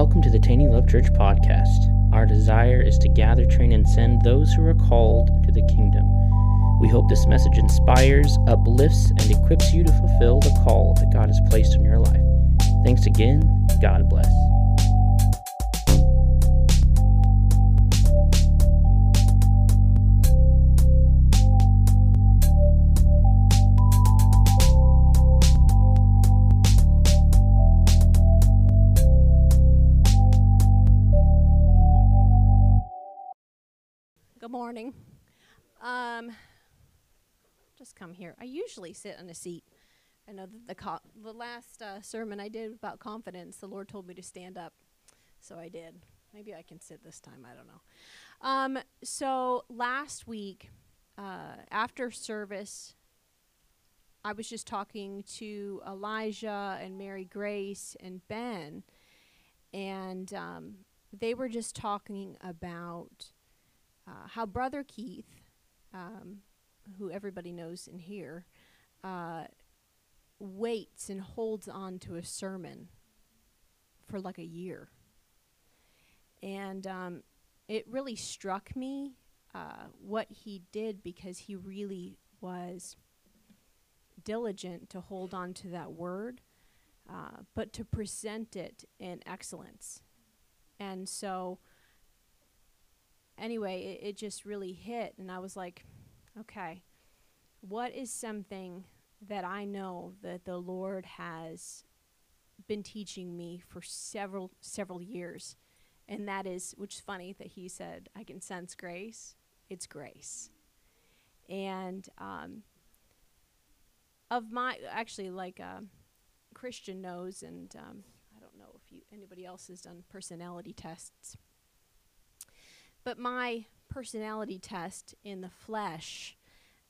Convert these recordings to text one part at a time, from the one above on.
welcome to the Taney Love Church podcast. Our desire is to gather, train, and send those who are called into the kingdom. We hope this message inspires, uplifts, and equips you to fulfill the call that God has placed in your life. Thanks again. God bless. Sit in a seat. I know that the co- the last uh, sermon I did about confidence, the Lord told me to stand up, so I did. Maybe I can sit this time. I don't know. Um, so last week, uh, after service, I was just talking to Elijah and Mary Grace and Ben, and um, they were just talking about uh, how Brother Keith, um, who everybody knows in here, uh, waits and holds on to a sermon for like a year. And um, it really struck me uh, what he did because he really was diligent to hold on to that word, uh, but to present it in excellence. And so, anyway, it, it just really hit, and I was like, okay, what is something that I know that the Lord has been teaching me for several several years, and that is, which is funny that He said, I can sense grace. It's grace, and um, of my actually like uh, Christian knows, and um, I don't know if you anybody else has done personality tests. But my personality test in the flesh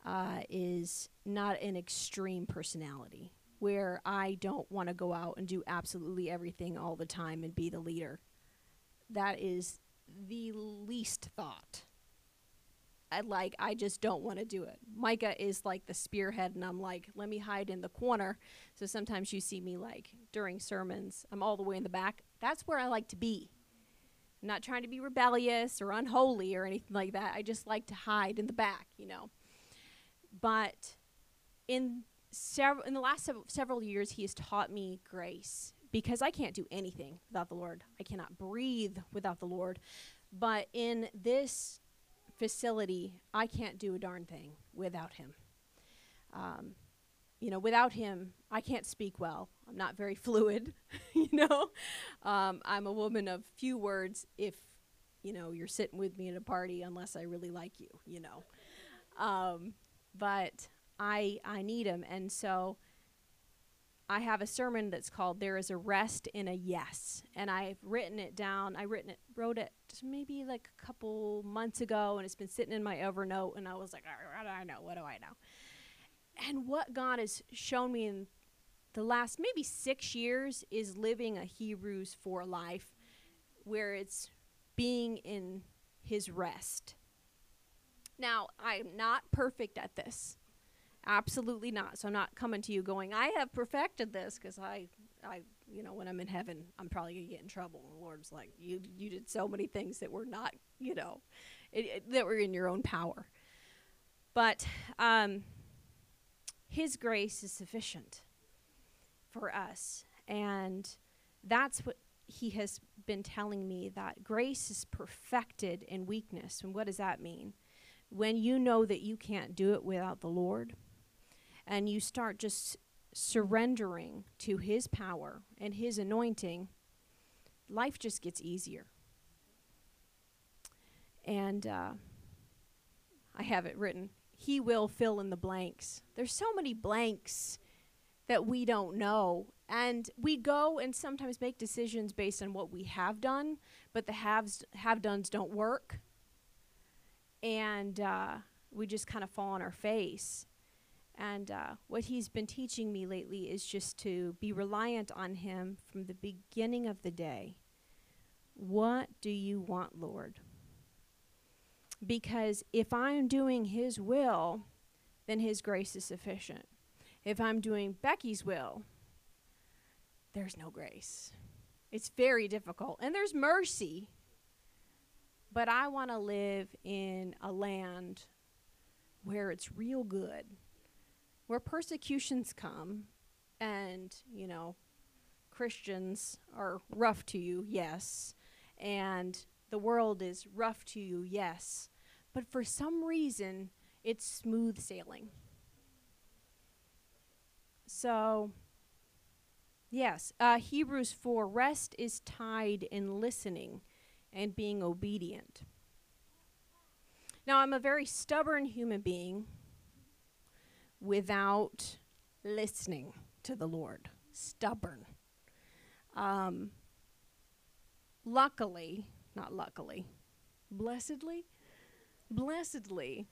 uh, is not an extreme personality where I don't want to go out and do absolutely everything all the time and be the leader. That is the least thought. I like I just don't want to do it. Micah is like the spearhead and I'm like, let me hide in the corner. So sometimes you see me like during sermons, I'm all the way in the back. That's where I like to be. I'm not trying to be rebellious or unholy or anything like that. I just like to hide in the back, you know. But in several in the last sev- several years, he has taught me grace because I can't do anything without the Lord. I cannot breathe without the Lord. But in this facility, I can't do a darn thing without him. Um, you know, without him, I can't speak well. I'm not very fluid, you know. Um, I'm a woman of few words if, you know, you're sitting with me at a party unless I really like you, you know. Um, but I I need him and so I have a sermon that's called "There Is a Rest in a Yes," and I've written it down. I written it, wrote it maybe like a couple months ago, and it's been sitting in my Evernote. And I was like, "What do I know? What do I know?" And what God has shown me in the last maybe six years is living a Hebrews 4 life where it's being in his rest. Now, I'm not perfect at this. Absolutely not. So I'm not coming to you going, I have perfected this because I, I, you know, when I'm in heaven, I'm probably going to get in trouble. And the Lord's like, you, you did so many things that were not, you know, it, it, that were in your own power. But um, his grace is sufficient for us. And that's what he has been telling me that grace is perfected in weakness. And what does that mean? When you know that you can't do it without the Lord, and you start just surrendering to his power and his anointing, life just gets easier. And uh, I have it written he will fill in the blanks. There's so many blanks that we don't know. And we go and sometimes make decisions based on what we have done, but the haves have dones don't work. And uh, we just kind of fall on our face. And uh, what he's been teaching me lately is just to be reliant on him from the beginning of the day. What do you want, Lord? Because if I'm doing His will, then His grace is sufficient. If I'm doing Becky's will, there's no grace. It's very difficult. And there's mercy. But I want to live in a land where it's real good, where persecutions come and, you know, Christians are rough to you, yes, and the world is rough to you, yes, but for some reason, it's smooth sailing. So, yes, uh, Hebrews 4 rest is tied in listening and being obedient. Now, I'm a very stubborn human being without listening to the Lord. Stubborn. Um, luckily, not luckily, blessedly, blessedly,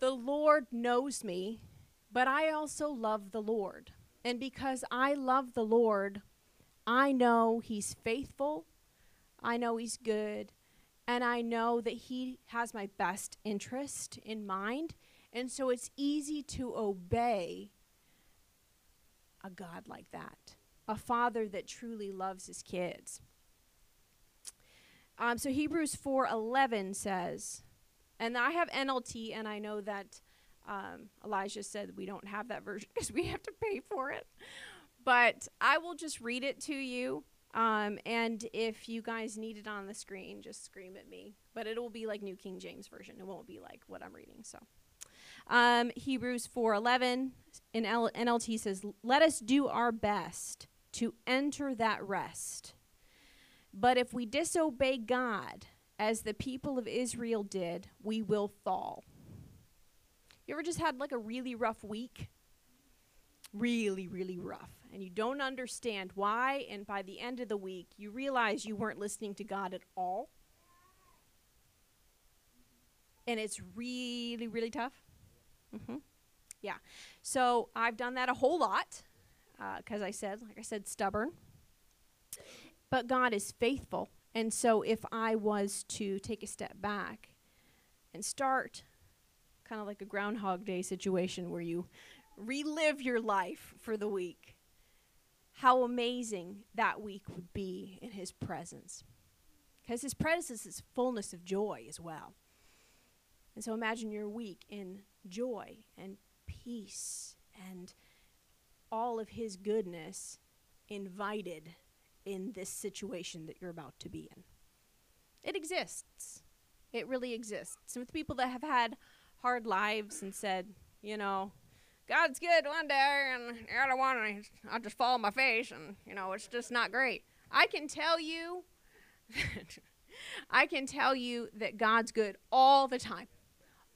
the Lord knows me, but I also love the Lord. And because I love the Lord, I know He's faithful, I know He's good, and I know that He has my best interest in mind. And so it's easy to obey a God like that a father that truly loves his kids. Um, so Hebrews 4:11 says, and I have NLT, and I know that um, Elijah said we don't have that version because we have to pay for it. But I will just read it to you. Um, and if you guys need it on the screen, just scream at me. But it will be like New King James Version. It won't be like what I'm reading. So um, Hebrews 4:11 in L- NLT says, "Let us do our best to enter that rest. But if we disobey God, as the people of Israel did, we will fall. You ever just had like a really rough week? Really, really rough. And you don't understand why. And by the end of the week, you realize you weren't listening to God at all. And it's really, really tough. Mm-hmm. Yeah. So I've done that a whole lot because uh, I said, like I said, stubborn. But God is faithful. And so if I was to take a step back and start kind of like a Groundhog Day situation where you relive your life for the week, how amazing that week would be in His presence. Because His presence is fullness of joy as well. And so imagine your week in joy and peace and all of his goodness invited in this situation that you're about to be in. It exists. It really exists. With people that have had hard lives and said, you know, God's good one day and the other one I'll just fall on my face and, you know, it's just not great. I can tell you I can tell you that God's good all the time.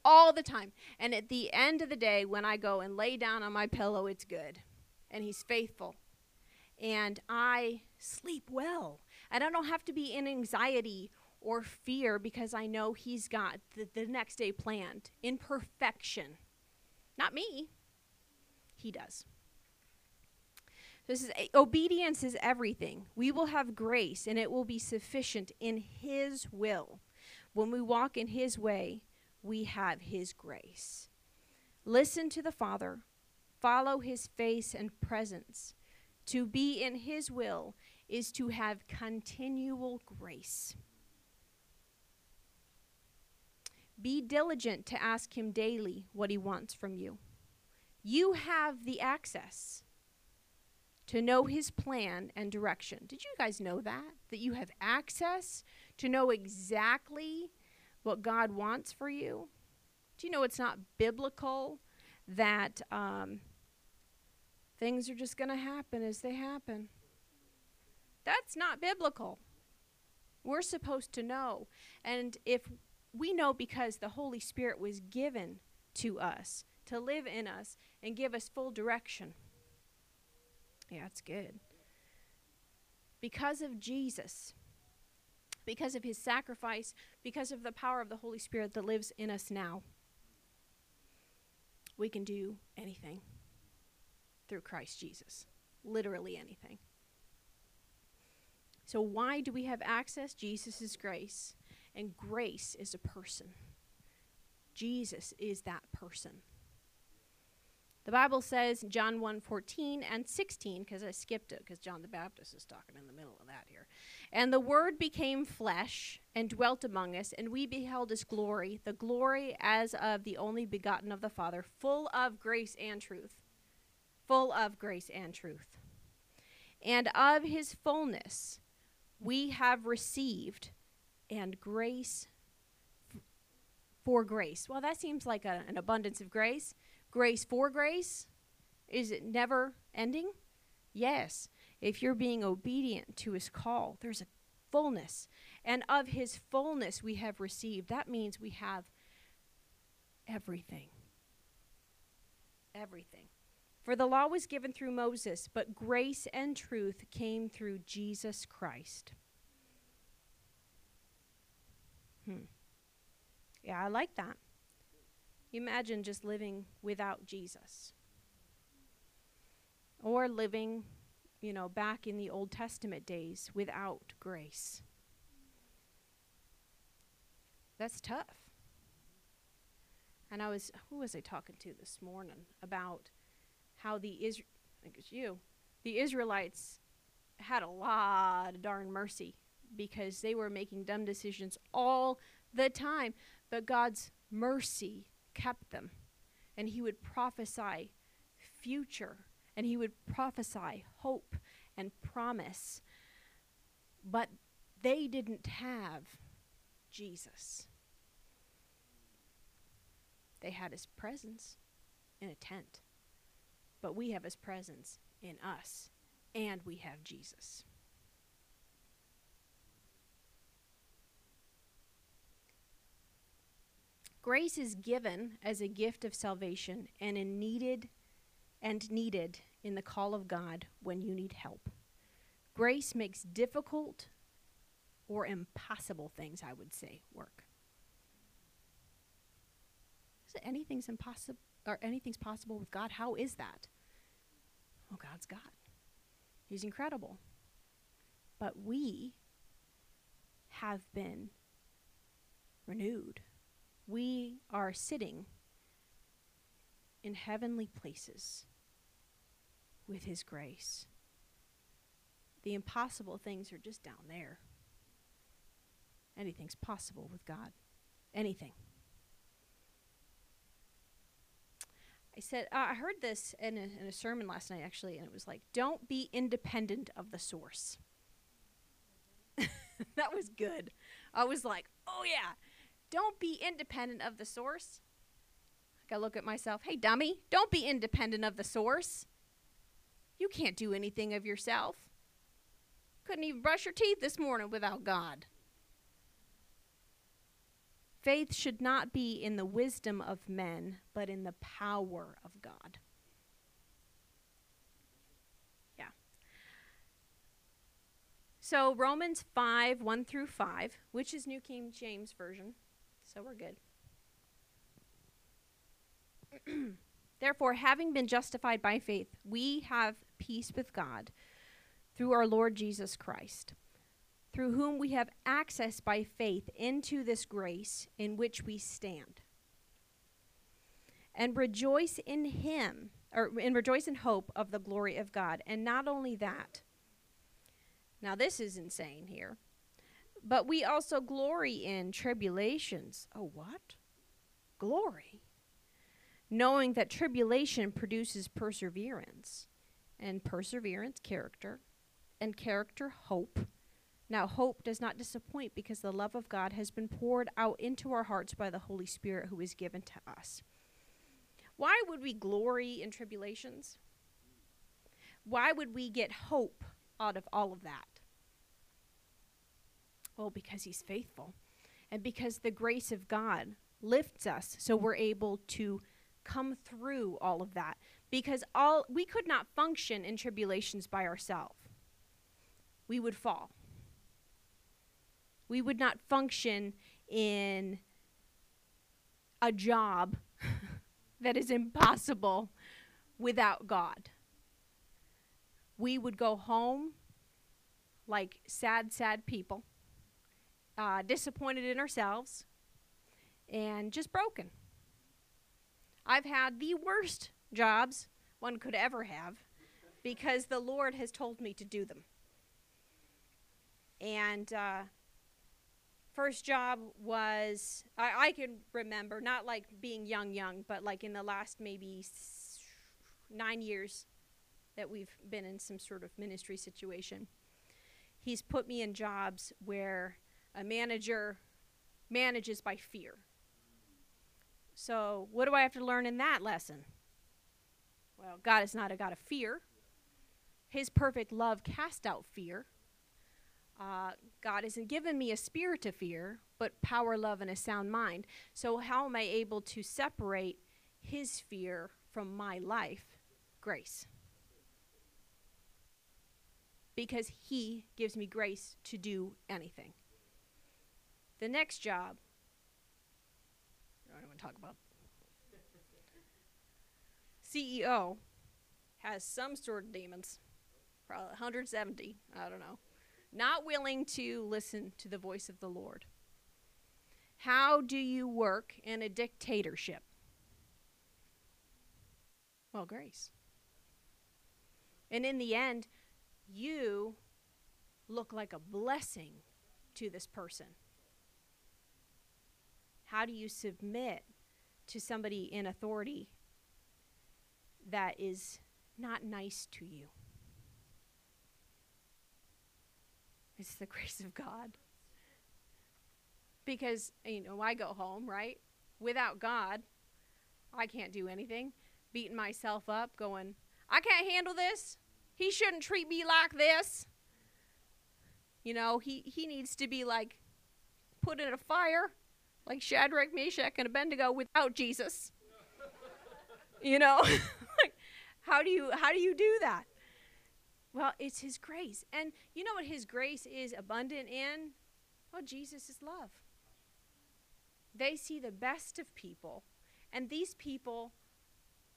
All the time. And at the end of the day, when I go and lay down on my pillow, it's good and He's faithful. And I sleep well. And I don't have to be in anxiety or fear because I know He's got the, the next day planned in perfection. Not me, He does. This is eh, obedience is everything. We will have grace and it will be sufficient in his will. When we walk in his way, we have his grace. Listen to the Father, follow his face and presence. To be in his will is to have continual grace. Be diligent to ask him daily what he wants from you. You have the access to know his plan and direction. Did you guys know that? That you have access to know exactly what God wants for you? Do you know it's not biblical that um, things are just going to happen as they happen. That's not biblical. We're supposed to know. And if we know because the Holy Spirit was given to us to live in us and give us full direction. Yeah, it's good. Because of Jesus, because of his sacrifice, because of the power of the Holy Spirit that lives in us now we can do anything through Christ Jesus. Literally anything. So, why do we have access? Jesus is grace, and grace is a person. Jesus is that person. The Bible says John 1 14 and 16, because I skipped it because John the Baptist is talking in the middle of that here. And the Word became flesh and dwelt among us, and we beheld his glory, the glory as of the only begotten of the Father, full of grace and truth. Full of grace and truth. And of his fullness we have received, and grace for grace. Well, that seems like a, an abundance of grace grace for grace? Is it never ending? Yes. If you're being obedient to his call, there's a fullness. And of his fullness we have received. That means we have everything. Everything. For the law was given through Moses, but grace and truth came through Jesus Christ. Hmm. Yeah, I like that. Imagine just living without Jesus. Or living, you know, back in the Old Testament days without grace. That's tough. And I was, who was I talking to this morning about how the Israel, I think it's you, the Israelites had a lot of darn mercy because they were making dumb decisions all the time. But God's mercy kept them. And he would prophesy future, and he would prophesy hope and promise. But they didn't have Jesus. They had his presence in a tent. But we have his presence in us, and we have Jesus. Grace is given as a gift of salvation and in needed and needed in the call of God when you need help. Grace makes difficult or impossible things, I would say, work. Anything's impossible or anything's possible with God? How is that? Oh, God's God. He's incredible. But we have been renewed we are sitting in heavenly places with His grace. The impossible things are just down there. Anything's possible with God. Anything. I said, uh, I heard this in a, in a sermon last night, actually, and it was like, don't be independent of the source. that was good. I was like, oh, yeah don't be independent of the source. I look at myself. Hey, dummy, don't be independent of the source. You can't do anything of yourself. Couldn't even brush your teeth this morning without God. Faith should not be in the wisdom of men, but in the power of God. Yeah. So, Romans 5 1 through 5, which is New King James Version. So we're good. Therefore, having been justified by faith, we have peace with God through our Lord Jesus Christ, through whom we have access by faith into this grace in which we stand. And rejoice in him, or and rejoice in hope of the glory of God. And not only that, now this is insane here. But we also glory in tribulations. Oh, what? Glory. Knowing that tribulation produces perseverance, and perseverance, character, and character, hope. Now, hope does not disappoint because the love of God has been poured out into our hearts by the Holy Spirit who is given to us. Why would we glory in tribulations? Why would we get hope out of all of that? Well, because He's faithful and because the grace of God lifts us. So we're able to come through all of that because all we could not function in tribulations by ourselves. We would fall. We would not function in a job that is impossible without god. We would go home like sad sad people uh, disappointed in ourselves, and just broken. I've had the worst jobs one could ever have because the Lord has told me to do them. And uh, first job was, I, I can remember, not like being young, young, but like in the last maybe nine years that we've been in some sort of ministry situation. He's put me in jobs where a manager manages by fear. So, what do I have to learn in that lesson? Well, God is not a God of fear. His perfect love cast out fear. Uh, God hasn't given me a spirit of fear, but power, love, and a sound mind. So, how am I able to separate His fear from my life? Grace. Because He gives me grace to do anything. The next job, I don't want to talk about. CEO has some sort of demons, probably 170, I don't know, not willing to listen to the voice of the Lord. How do you work in a dictatorship? Well, grace. And in the end, you look like a blessing to this person. How do you submit to somebody in authority that is not nice to you? It's the grace of God. Because, you know, I go home, right? Without God, I can't do anything. Beating myself up, going, I can't handle this. He shouldn't treat me like this. You know, he, he needs to be like put in a fire like Shadrach, Meshach, and Abednego without Jesus. you know, like how do you how do you do that? Well, it's His grace, and you know what His grace is abundant in? Well, Jesus is love. They see the best of people, and these people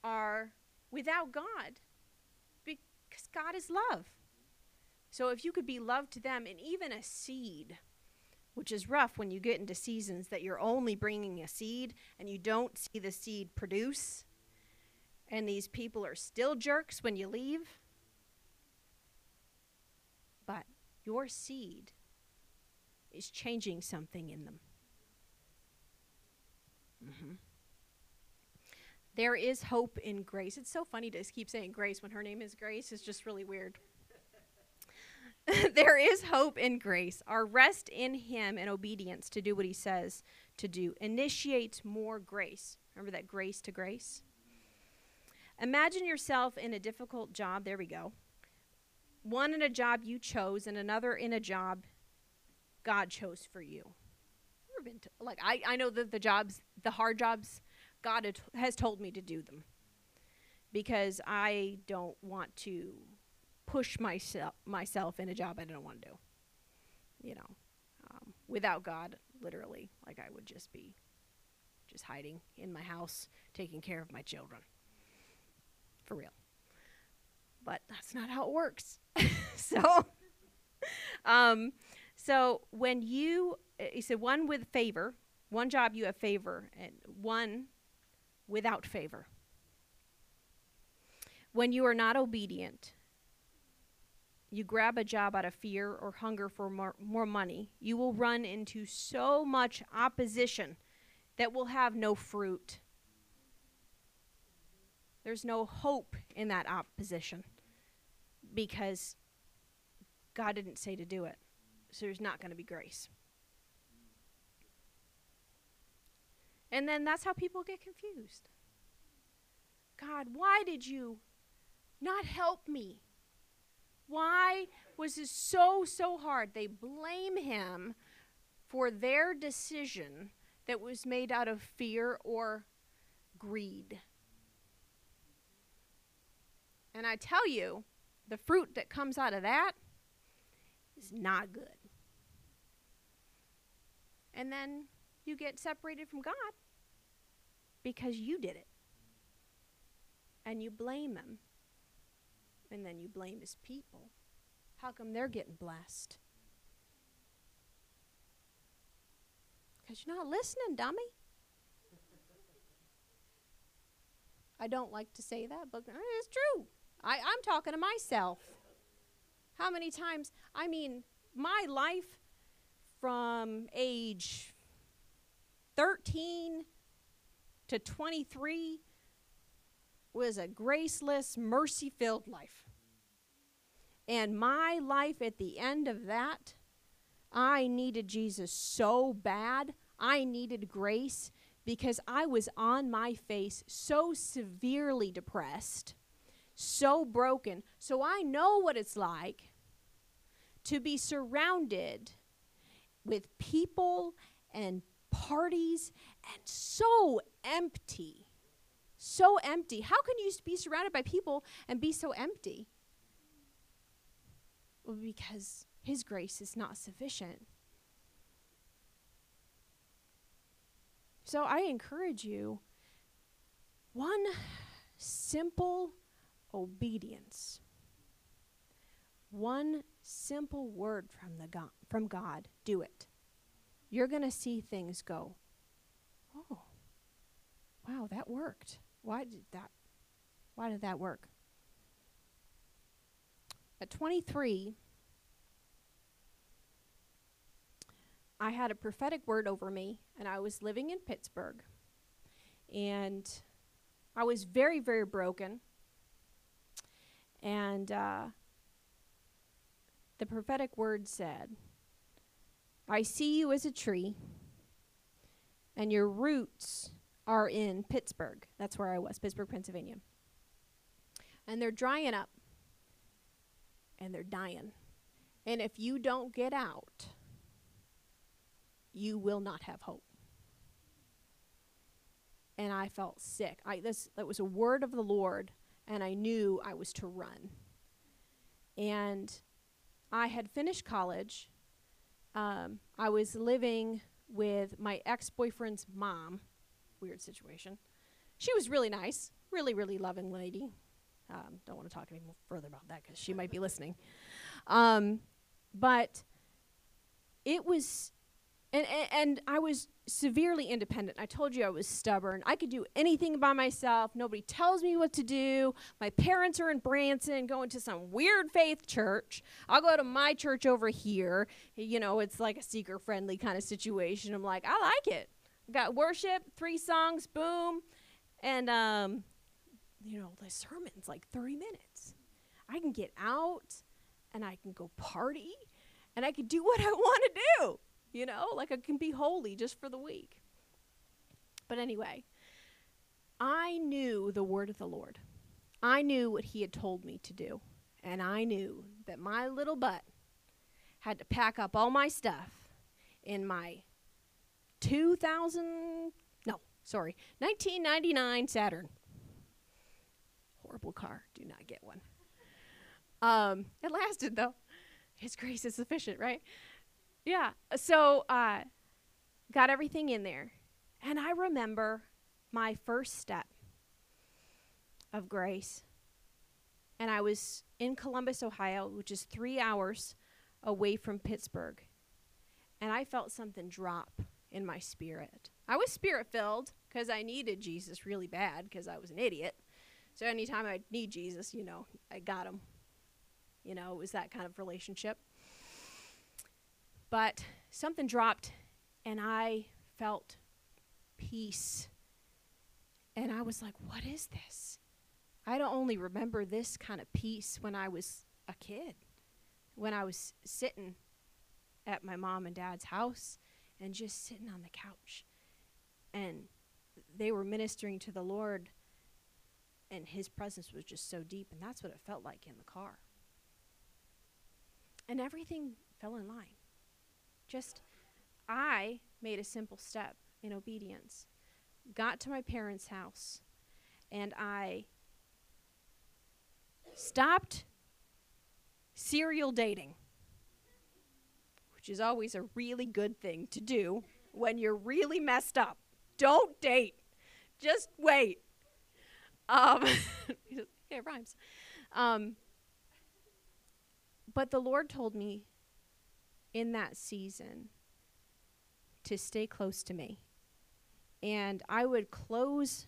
are without God because God is love. So if you could be love to them, and even a seed which is rough when you get into seasons that you're only bringing a seed and you don't see the seed produce. And these people are still jerks when you leave. But your seed is changing something in them. Mm-hmm. There is hope in grace. It's so funny to keep saying grace when her name is Grace. It's just really weird. there is hope in grace. Our rest in Him and obedience to do what He says to do initiates more grace. Remember that grace to grace? Imagine yourself in a difficult job. There we go. One in a job you chose, and another in a job God chose for you. Been to, like I, I know that the jobs, the hard jobs, God has told me to do them because I don't want to push myself myself in a job I don't want to do. You know, um, without God, literally, like I would just be just hiding in my house, taking care of my children. For real. But that's not how it works. so, um, so when you, he said, one with favor, one job you have favor, and one without favor. When you are not obedient, you grab a job out of fear or hunger for more, more money, you will run into so much opposition that will have no fruit. There's no hope in that opposition because God didn't say to do it. So there's not going to be grace. And then that's how people get confused. God, why did you not help me? Why was this so, so hard? They blame him for their decision that was made out of fear or greed. And I tell you, the fruit that comes out of that is not good. And then you get separated from God because you did it. And you blame him and then you blame his people. How come they're getting blessed? Because you're not listening, dummy. I don't like to say that, but uh, it's true. I, I'm talking to myself. How many times? I mean, my life from age 13 to 23 was a graceless, mercy filled life. And my life at the end of that, I needed Jesus so bad. I needed grace because I was on my face so severely depressed, so broken. So I know what it's like to be surrounded with people and parties and so empty. So empty. How can you be surrounded by people and be so empty? Well, because His grace is not sufficient. So I encourage you one simple obedience. One simple word from the from God, do it. You're going to see things go. Oh. Wow, that worked. Why did that why did that work? At 23, I had a prophetic word over me, and I was living in Pittsburgh. And I was very, very broken. And uh, the prophetic word said, I see you as a tree, and your roots are in Pittsburgh. That's where I was, Pittsburgh, Pennsylvania. And they're drying up, and they're dying. And if you don't get out, you will not have hope. And I felt sick. I this that was a word of the Lord, and I knew I was to run. And I had finished college. Um, I was living with my ex boyfriend's mom. Weird situation. She was really nice, really, really loving lady. Um, don't want to talk any further about that because she might be listening. Um, but it was and, and, I was severely independent. I told you I was stubborn. I could do anything by myself. Nobody tells me what to do. My parents are in Branson going to some weird faith church. I'll go to my church over here. You know, it's like a seeker friendly kind of situation. I'm like, I like it. Got worship, three songs, boom. And, um, you know, the sermon's like 30 minutes. I can get out and I can go party and I can do what I want to do. You know, like I can be holy just for the week. But anyway, I knew the word of the Lord. I knew what he had told me to do. And I knew that my little butt had to pack up all my stuff in my 2000, no, sorry, 1999 Saturn. Car. Do not get one. Um, it lasted though. His grace is sufficient, right? Yeah. So, uh, got everything in there. And I remember my first step of grace. And I was in Columbus, Ohio, which is three hours away from Pittsburgh. And I felt something drop in my spirit. I was spirit filled because I needed Jesus really bad because I was an idiot. So anytime I need Jesus, you know, I got him. You know, it was that kind of relationship. But something dropped, and I felt peace. And I was like, what is this? I don't only remember this kind of peace when I was a kid, when I was sitting at my mom and dad's house and just sitting on the couch. And they were ministering to the Lord, and His presence was just so deep. And that's what it felt like in the car. And everything fell in line. Just, I made a simple step in obedience. Got to my parents' house, and I stopped serial dating, which is always a really good thing to do when you're really messed up. Don't date, just wait. Um, it rhymes. Um, but the Lord told me in that season to stay close to me. And I would close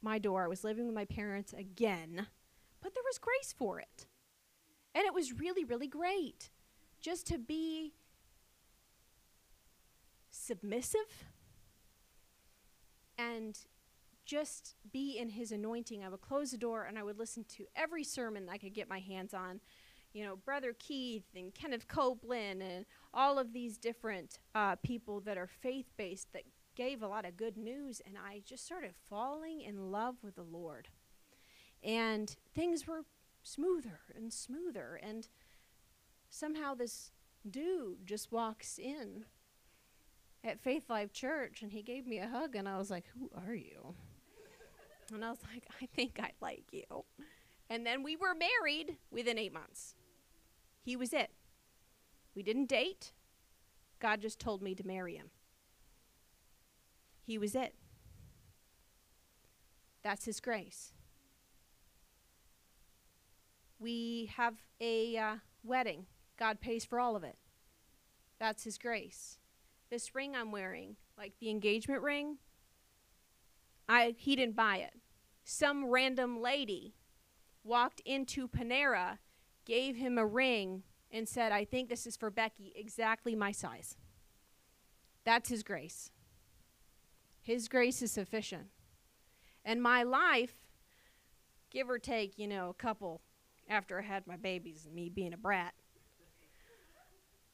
my door. I was living with my parents again, but there was grace for it. And it was really, really great just to be submissive and just be in his anointing. I would close the door and I would listen to every sermon I could get my hands on. You know, Brother Keith and Kenneth Copeland and all of these different uh, people that are faith based that gave a lot of good news. And I just started falling in love with the Lord. And things were smoother and smoother. And somehow this dude just walks in at Faith Life Church and he gave me a hug and I was like, Who are you? And I was like, I think I like you. And then we were married within eight months. He was it. We didn't date. God just told me to marry him. He was it. That's His grace. We have a uh, wedding. God pays for all of it. That's His grace. This ring I'm wearing, like the engagement ring, I he didn't buy it. Some random lady walked into Panera, gave him a ring, and said, "I think this is for Becky, exactly my size." That's His grace. His grace is sufficient. And my life, give or take, you know, a couple after I had my babies and me being a brat,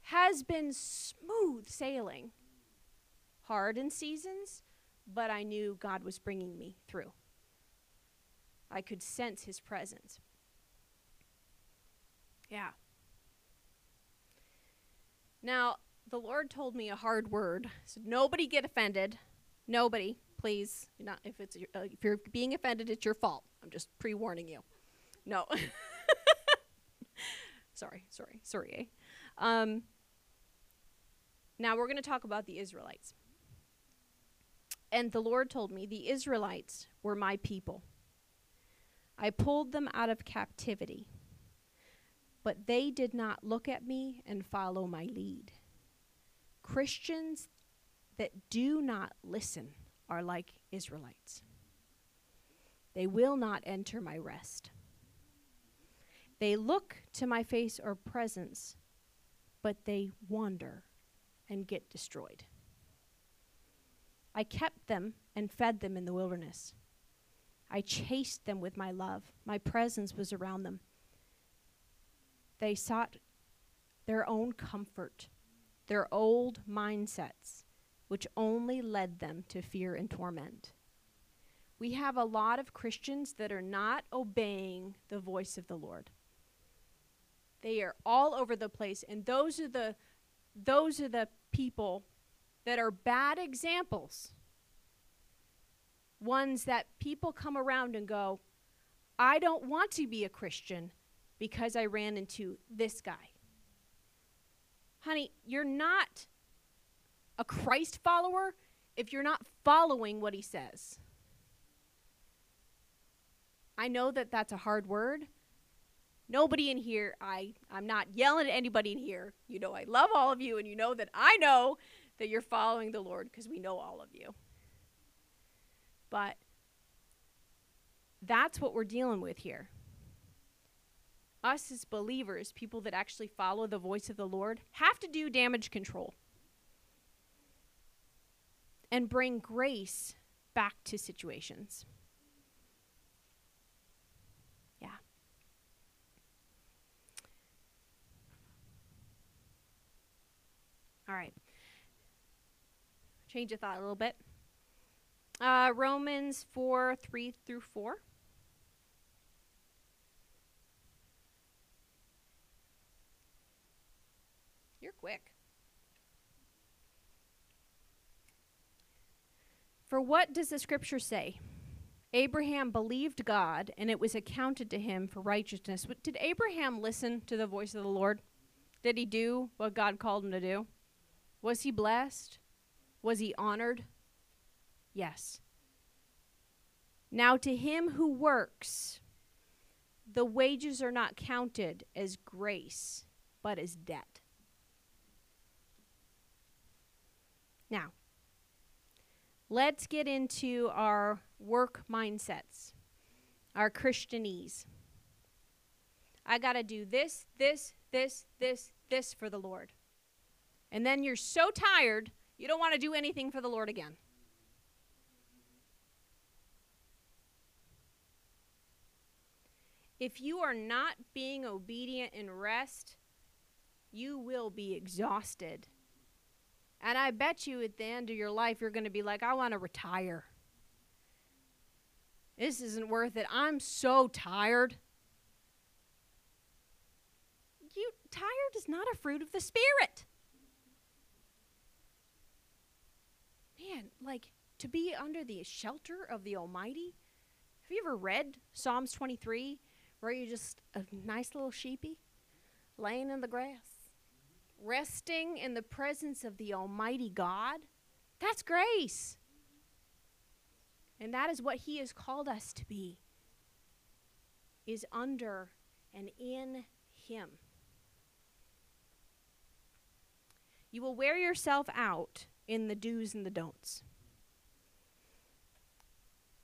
has been smooth sailing. Hard in seasons, but I knew God was bringing me through. I could sense his presence. Yeah. Now, the Lord told me a hard word. So nobody get offended. Nobody, please. Not if it's uh, if you're being offended, it's your fault. I'm just pre-warning you. No. sorry, sorry, sorry. Eh? Um, now we're going to talk about the Israelites. And the Lord told me the Israelites were my people. I pulled them out of captivity, but they did not look at me and follow my lead. Christians that do not listen are like Israelites. They will not enter my rest. They look to my face or presence, but they wander and get destroyed. I kept them and fed them in the wilderness. I chased them with my love. My presence was around them. They sought their own comfort, their old mindsets, which only led them to fear and torment. We have a lot of Christians that are not obeying the voice of the Lord. They are all over the place, and those are the those are the people that are bad examples. Ones that people come around and go, I don't want to be a Christian because I ran into this guy. Honey, you're not a Christ follower if you're not following what he says. I know that that's a hard word. Nobody in here, I, I'm not yelling at anybody in here. You know, I love all of you, and you know that I know that you're following the Lord because we know all of you. But that's what we're dealing with here. Us as believers, people that actually follow the voice of the Lord, have to do damage control and bring grace back to situations. Yeah. All right. Change of thought a little bit. Uh, Romans 4 3 through 4. You're quick. For what does the scripture say? Abraham believed God, and it was accounted to him for righteousness. Did Abraham listen to the voice of the Lord? Did he do what God called him to do? Was he blessed? Was he honored? Yes. Now, to him who works, the wages are not counted as grace, but as debt. Now, let's get into our work mindsets, our Christianese. I got to do this, this, this, this, this for the Lord. And then you're so tired, you don't want to do anything for the Lord again. If you are not being obedient in rest, you will be exhausted. And I bet you at the end of your life, you're going to be like, I want to retire. This isn't worth it. I'm so tired. You tired is not a fruit of the spirit. Man, like to be under the shelter of the Almighty. Have you ever read Psalms 23 where you're just a nice little sheepy laying in the grass, resting in the presence of the Almighty God? That's grace. And that is what he has called us to be. Is under and in him. You will wear yourself out in the do's and the don'ts.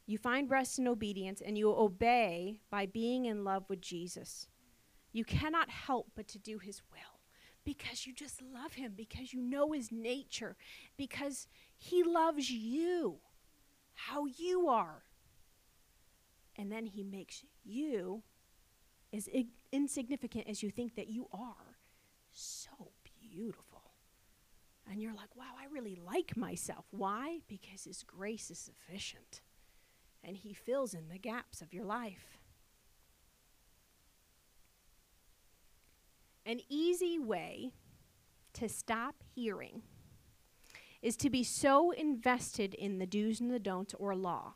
You find rest in obedience and you obey by being in love with Jesus. You cannot help but to do his will because you just love him, because you know his nature, because he loves you, how you are. And then he makes you as insignificant as you think that you are so beautiful. And you're like, wow, I really like myself. Why? Because His grace is sufficient. And He fills in the gaps of your life. An easy way to stop hearing is to be so invested in the do's and the don'ts or law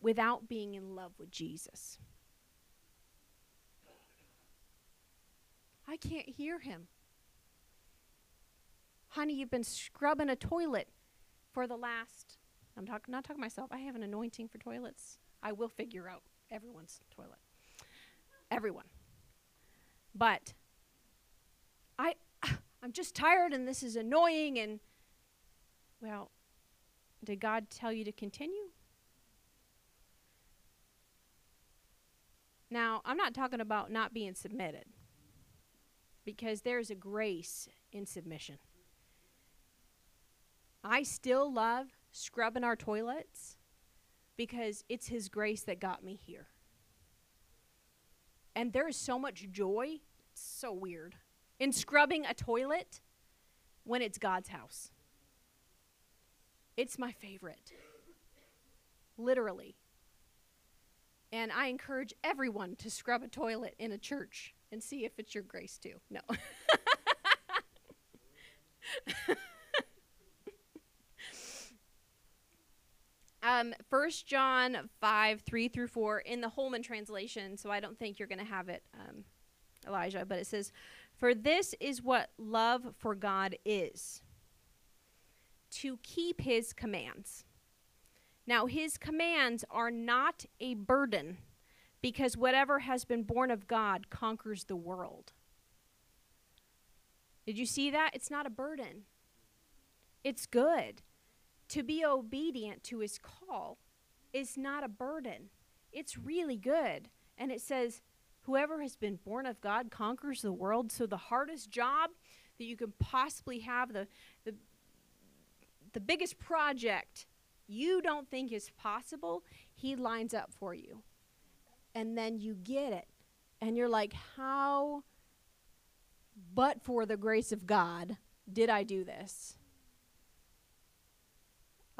without being in love with Jesus. I can't hear him honey, you've been scrubbing a toilet for the last, I'm talk, not talking myself, I have an anointing for toilets. I will figure out everyone's toilet. Everyone. But I, I'm just tired and this is annoying and, well, did God tell you to continue? Now, I'm not talking about not being submitted because there's a grace in submission. I still love scrubbing our toilets because it's His grace that got me here. And there is so much joy, it's so weird, in scrubbing a toilet when it's God's house. It's my favorite. Literally. And I encourage everyone to scrub a toilet in a church and see if it's your grace too. No. um, 1 John 5, 3 through 4 in the Holman translation, so I don't think you're going to have it, um, Elijah, but it says, For this is what love for God is to keep his commands. Now, his commands are not a burden because whatever has been born of God conquers the world. Did you see that? It's not a burden, it's good to be obedient to his call is not a burden. It's really good. And it says, whoever has been born of God conquers the world. So the hardest job that you can possibly have, the, the, the biggest project you don't think is possible, he lines up for you. And then you get it. And you're like, how, but for the grace of God, did I do this?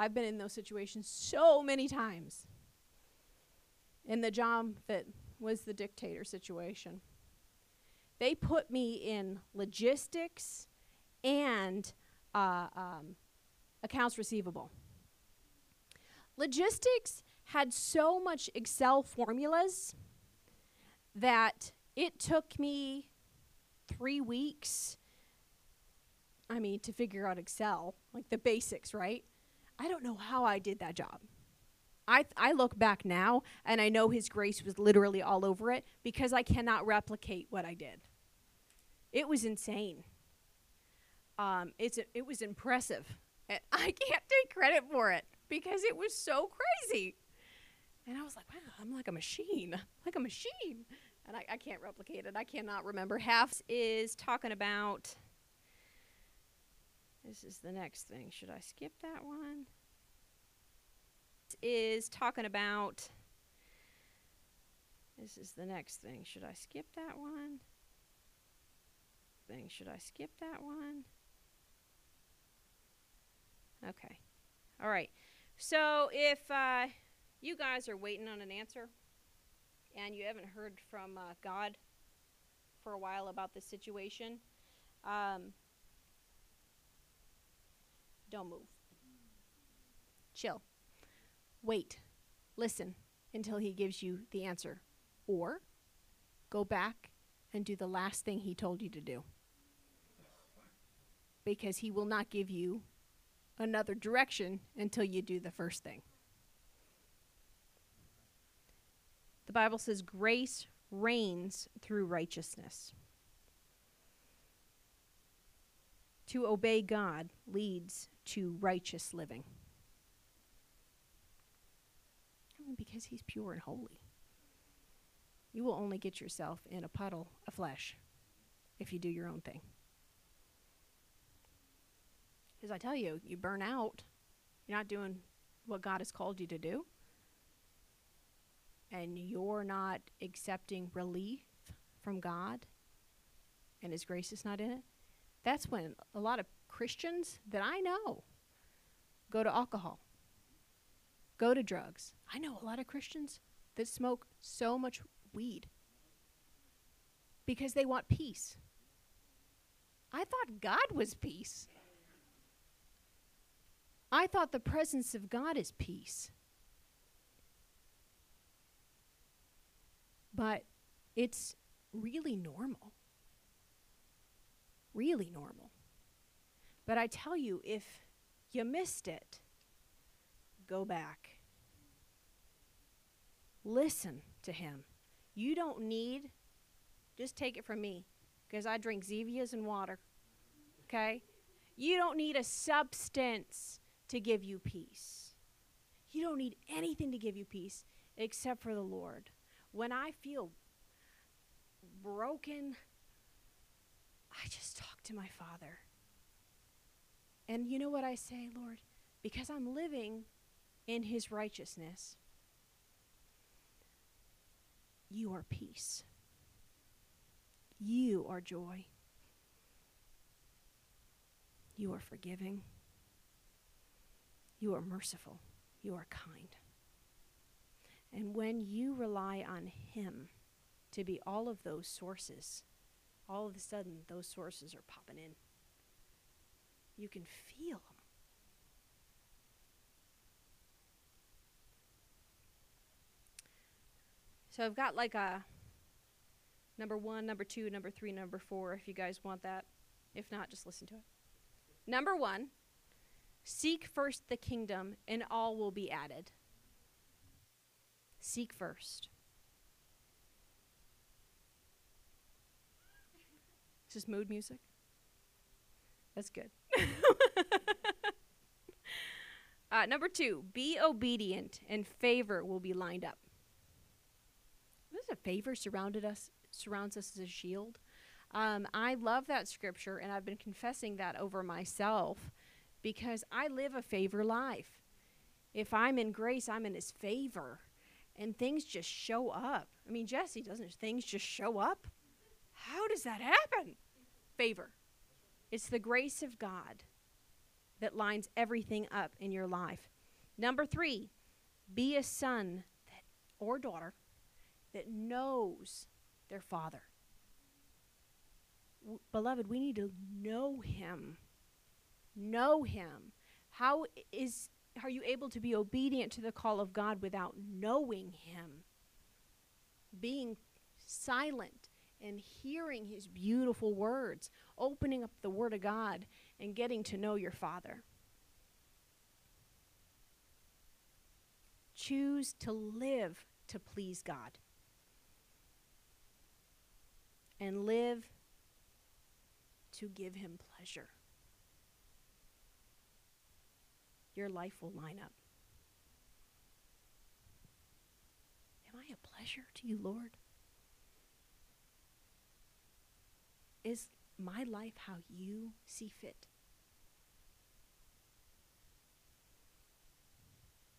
I've been in those situations so many times. In the job that was the dictator situation, they put me in logistics and uh, um, accounts receivable. Logistics had so much Excel formulas that it took me three weeks. I mean, to figure out Excel, like the basics, right? I don't know how I did that job. I, I look back now and I know His grace was literally all over it because I cannot replicate what I did. It was insane. Um, it's a, it was impressive. And I can't take credit for it. because it was so crazy. And I was like, wow, I'm like a machine, like a machine. And I, I can't replicate it. I cannot remember. Half is talking about. This is the next thing. Should I skip that one? Is talking about. This is the next thing. Should I skip that one? Thing. Should I skip that one? Okay. All right. So if uh, you guys are waiting on an answer and you haven't heard from uh, God for a while about this situation, um, don't move. Chill. Wait. Listen until he gives you the answer. Or go back and do the last thing he told you to do. Because he will not give you another direction until you do the first thing. The Bible says grace reigns through righteousness. To obey God leads to righteous living. I mean, because He's pure and holy. You will only get yourself in a puddle of flesh if you do your own thing. Because I tell you, you burn out. You're not doing what God has called you to do. And you're not accepting relief from God, and His grace is not in it. That's when a lot of Christians that I know go to alcohol, go to drugs. I know a lot of Christians that smoke so much weed because they want peace. I thought God was peace. I thought the presence of God is peace. But it's really normal. Really normal. But I tell you, if you missed it, go back. Listen to him. You don't need, just take it from me, because I drink Zevias and water. Okay? You don't need a substance to give you peace. You don't need anything to give you peace except for the Lord. When I feel broken, I just talk to my Father. And you know what I say, Lord? Because I'm living in His righteousness, you are peace. You are joy. You are forgiving. You are merciful. You are kind. And when you rely on Him to be all of those sources, all of a sudden those sources are popping in. You can feel them. So I've got like a number one, number two, number three, number four, if you guys want that. If not, just listen to it. Number one, seek first the kingdom, and all will be added. Seek first. Is this mood music? That's good. Uh, number two, be obedient, and favor will be lined up. What is a favor surrounded us surrounds us as a shield? Um, I love that scripture, and I've been confessing that over myself because I live a favor life. If I'm in grace, I'm in His favor, and things just show up. I mean, Jesse, doesn't things just show up? How does that happen? Favor. It's the grace of God that lines everything up in your life. Number three, be a son that, or daughter that knows their father. W- beloved, we need to know him. Know him. How is are you able to be obedient to the call of God without knowing him? Being silent and hearing his beautiful words, opening up the Word of God, and getting to know your Father. Choose to live to please God and live to give Him pleasure. Your life will line up. Am I a pleasure to you, Lord? Is my life how you see fit?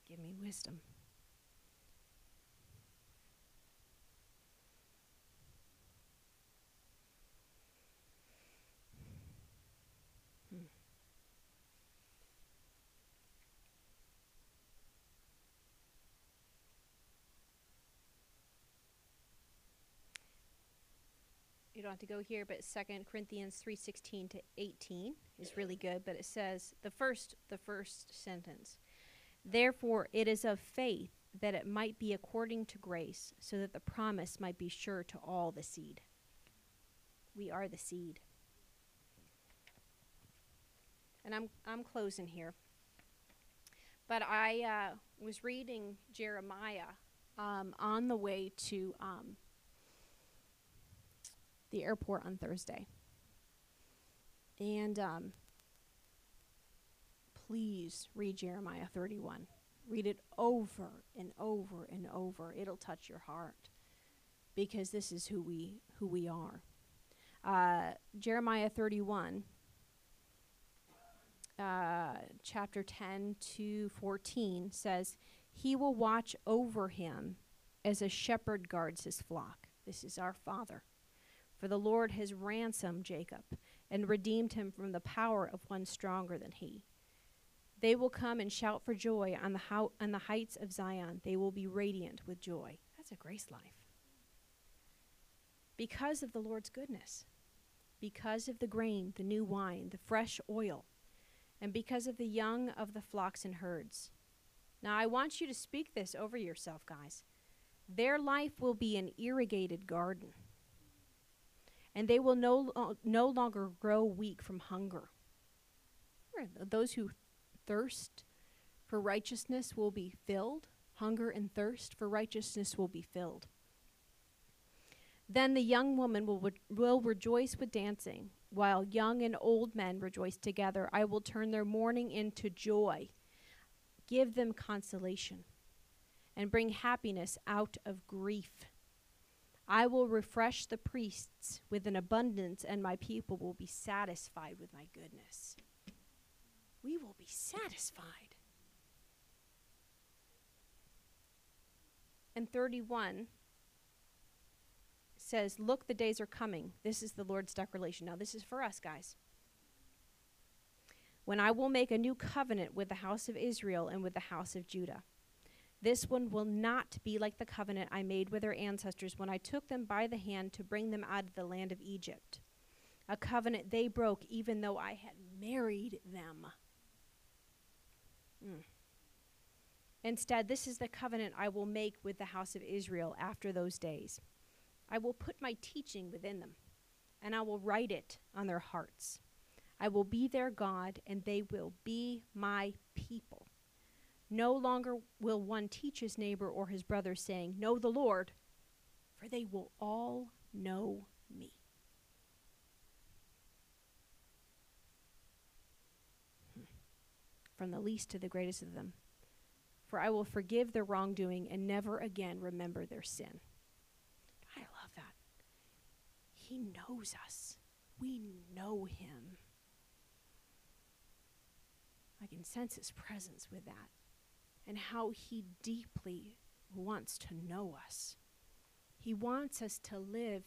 Give me wisdom. Hmm. You don't have to go here, but Second Corinthians three sixteen to eighteen is really good. But it says the first the first sentence. Therefore, it is of faith that it might be according to grace, so that the promise might be sure to all the seed. We are the seed. And I'm I'm closing here. But I uh, was reading Jeremiah um, on the way to um, the airport on Thursday. And um, please read Jeremiah 31. Read it over and over and over. It'll touch your heart because this is who we who we are. Uh, Jeremiah 31, uh, chapter 10 to 14 says, "He will watch over him as a shepherd guards his flock." This is our Father. For the Lord has ransomed Jacob and redeemed him from the power of one stronger than he. They will come and shout for joy on the, ho- on the heights of Zion. They will be radiant with joy. That's a grace life. Because of the Lord's goodness, because of the grain, the new wine, the fresh oil, and because of the young of the flocks and herds. Now, I want you to speak this over yourself, guys. Their life will be an irrigated garden and they will no, uh, no longer grow weak from hunger. Those who thirst for righteousness will be filled. Hunger and thirst for righteousness will be filled. Then the young woman will, will rejoice with dancing, while young and old men rejoice together. I will turn their mourning into joy, give them consolation, and bring happiness out of grief. I will refresh the priests with an abundance, and my people will be satisfied with my goodness. We will be satisfied. And 31 says, Look, the days are coming. This is the Lord's declaration. Now, this is for us, guys. When I will make a new covenant with the house of Israel and with the house of Judah. This one will not be like the covenant I made with their ancestors when I took them by the hand to bring them out of the land of Egypt. A covenant they broke even though I had married them. Mm. Instead, this is the covenant I will make with the house of Israel after those days. I will put my teaching within them, and I will write it on their hearts. I will be their God, and they will be my people. No longer will one teach his neighbor or his brother, saying, Know the Lord, for they will all know me. Hmm. From the least to the greatest of them. For I will forgive their wrongdoing and never again remember their sin. I love that. He knows us, we know him. I can sense his presence with that and how He deeply wants to know us. He wants us to live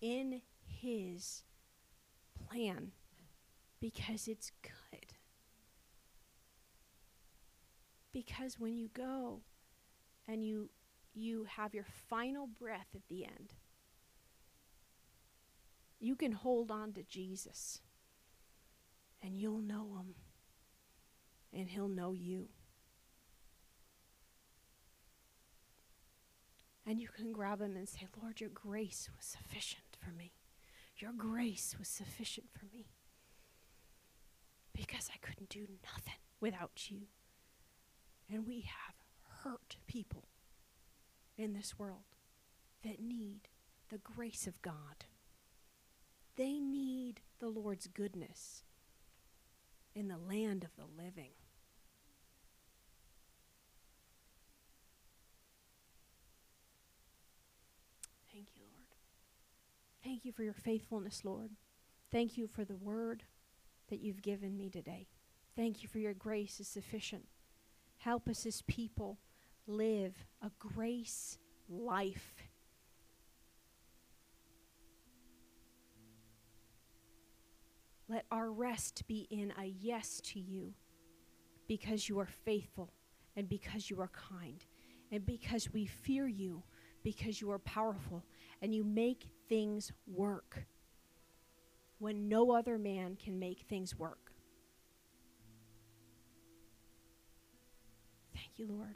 in His plan because it's good. Because when you go and you you have your final breath at the end, you can hold on to Jesus and you'll know him and he'll know you. And you can grab him and say, Lord, your grace was sufficient for me. Your grace was sufficient for me. Because I couldn't do nothing without you. And we have hurt people in this world that need the grace of God. They need the Lord's goodness in the land of the living. Thank you for your faithfulness, Lord. Thank you for the word that you've given me today. Thank you for your grace is sufficient. Help us as people live a grace life. Let our rest be in a yes to you because you are faithful and because you are kind and because we fear you because you are powerful and you make things work when no other man can make things work. Thank you, Lord.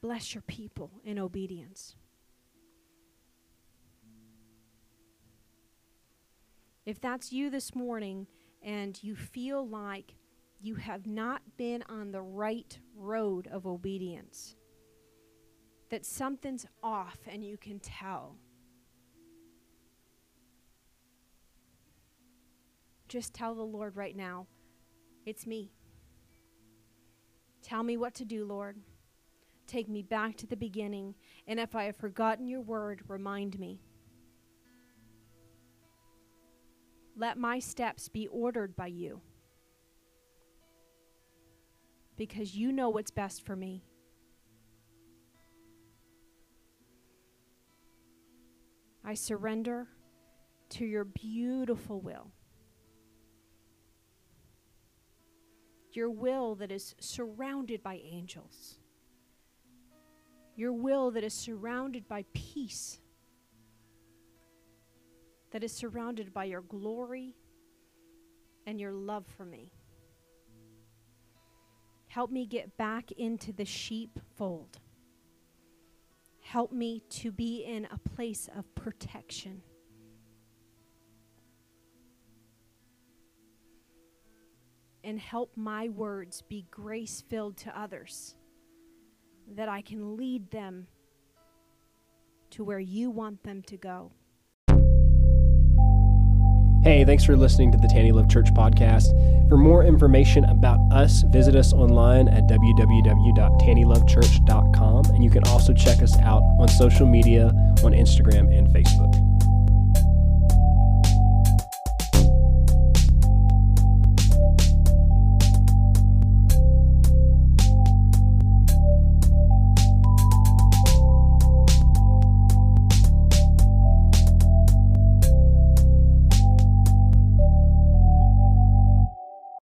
Bless your people in obedience. If that's you this morning and you feel like you have not been on the right road of obedience, that something's off and you can tell, just tell the Lord right now, it's me. Tell me what to do, Lord. Take me back to the beginning, and if I have forgotten your word, remind me. Let my steps be ordered by you because you know what's best for me. I surrender to your beautiful will. Your will that is surrounded by angels. Your will that is surrounded by peace. That is surrounded by your glory and your love for me. Help me get back into the sheepfold. Help me to be in a place of protection. And help my words be grace filled to others, that I can lead them to where you want them to go. Hey, thanks for listening to the Taney Love Church podcast. For more information about us, visit us online at www.taneylovechurch.com. And you can also check us out on social media on Instagram and Facebook.